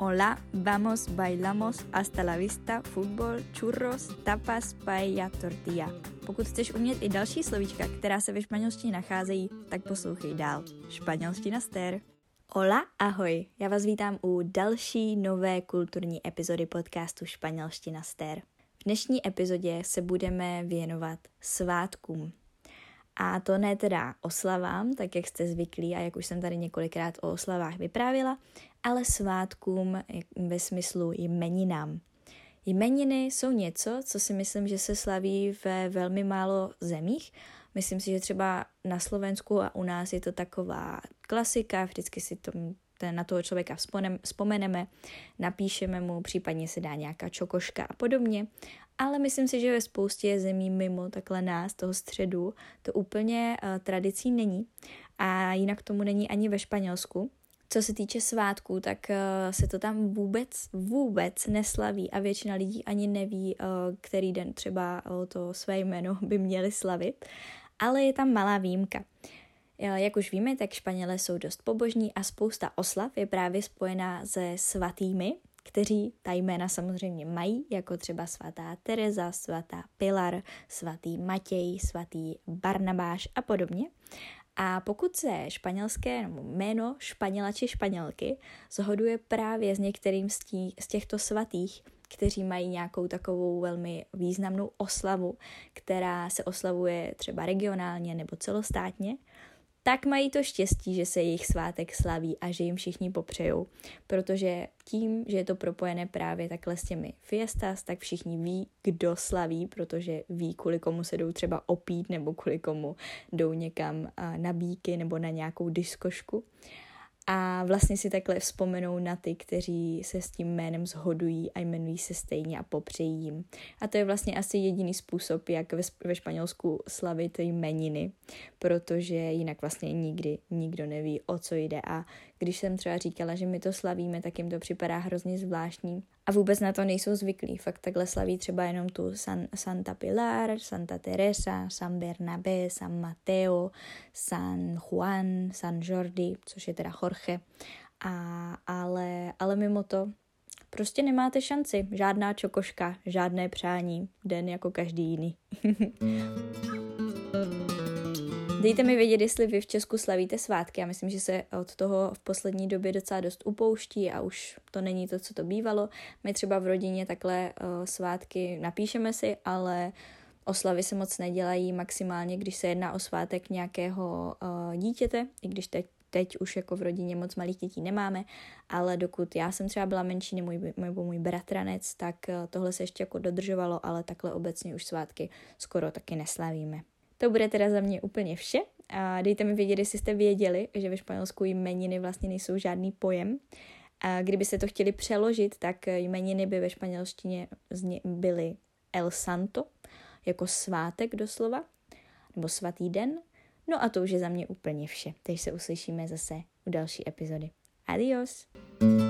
Hola, vamos, bailamos, hasta la vista, fútbol, churros, tapas, paella, tortilla. Pokud chceš umět i další slovíčka, která se ve španělštině nacházejí, tak poslouchej dál. Španělština ster. Hola, ahoj, já vás vítám u další nové kulturní epizody podcastu Španělština ster. V dnešní epizodě se budeme věnovat svátkům. A to ne teda oslavám, tak jak jste zvyklí a jak už jsem tady několikrát o oslavách vyprávila, ale svátkům ve smyslu jmeninám. Jmeniny jsou něco, co si myslím, že se slaví ve velmi málo zemích. Myslím si, že třeba na Slovensku a u nás je to taková klasika, vždycky si to ten, na toho člověka vzpomeneme, napíšeme mu, případně se dá nějaká čokoška a podobně. Ale myslím si, že ve spoustě zemí mimo takhle nás, toho středu, to úplně uh, tradicí není. A jinak tomu není ani ve Španělsku. Co se týče svátků, tak uh, se to tam vůbec, vůbec neslaví a většina lidí ani neví, uh, který den třeba uh, to své jméno by měli slavit. Ale je tam malá výjimka. Jak už víme, tak Španělé jsou dost pobožní a spousta oslav je právě spojená se svatými, kteří ta jména samozřejmě mají, jako třeba svatá Teresa, svatá Pilar, svatý Matěj, svatý Barnabáš a podobně. A pokud se španělské nebo jméno Španěla či Španělky zhoduje právě s některým z, tí, z těchto svatých, kteří mají nějakou takovou velmi významnou oslavu, která se oslavuje třeba regionálně nebo celostátně, tak mají to štěstí, že se jejich svátek slaví a že jim všichni popřejou. Protože tím, že je to propojené právě takhle s těmi fiestas, tak všichni ví, kdo slaví, protože ví, kvůli komu se jdou třeba opít nebo kvůli komu jdou někam na bíky nebo na nějakou diskošku a vlastně si takhle vzpomenou na ty, kteří se s tím jménem zhodují a jmenují se stejně a popřejí jim. A to je vlastně asi jediný způsob, jak ve, ve Španělsku slavit jmeniny, protože jinak vlastně nikdy nikdo neví, o co jde. A když jsem třeba říkala, že my to slavíme, tak jim to připadá hrozně zvláštní. A vůbec na to nejsou zvyklí. Fakt takhle slaví třeba jenom tu San, Santa Pilar, Santa Teresa, San Bernabé, San Mateo, San Juan, San Jordi, což je teda Jorge. A, ale, ale mimo to prostě nemáte šanci. Žádná čokoška, žádné přání. Den jako každý jiný. Dejte mi vědět, jestli vy v Česku slavíte svátky. Já myslím, že se od toho v poslední době docela dost upouští a už to není to, co to bývalo. My třeba v rodině takhle uh, svátky napíšeme si, ale oslavy se moc nedělají maximálně, když se jedná o svátek nějakého uh, dítěte, i když teď teď už jako v rodině moc malých dětí nemáme, ale dokud já jsem třeba byla menší nebo můj, nebo můj bratranec, tak eh, tohle se ještě jako dodržovalo, ale takhle obecně už svátky skoro taky neslavíme. To bude teda za mě úplně vše. A dejte mi vědět, jestli jste věděli, že ve Španělsku jmeniny vlastně nejsou žádný pojem. A kdyby se to chtěli přeložit, tak jmeniny by ve španělštině byly El Santo, jako svátek doslova, nebo svatý den. No a to už je za mě úplně vše. Teď se uslyšíme zase u další epizody. Adios! you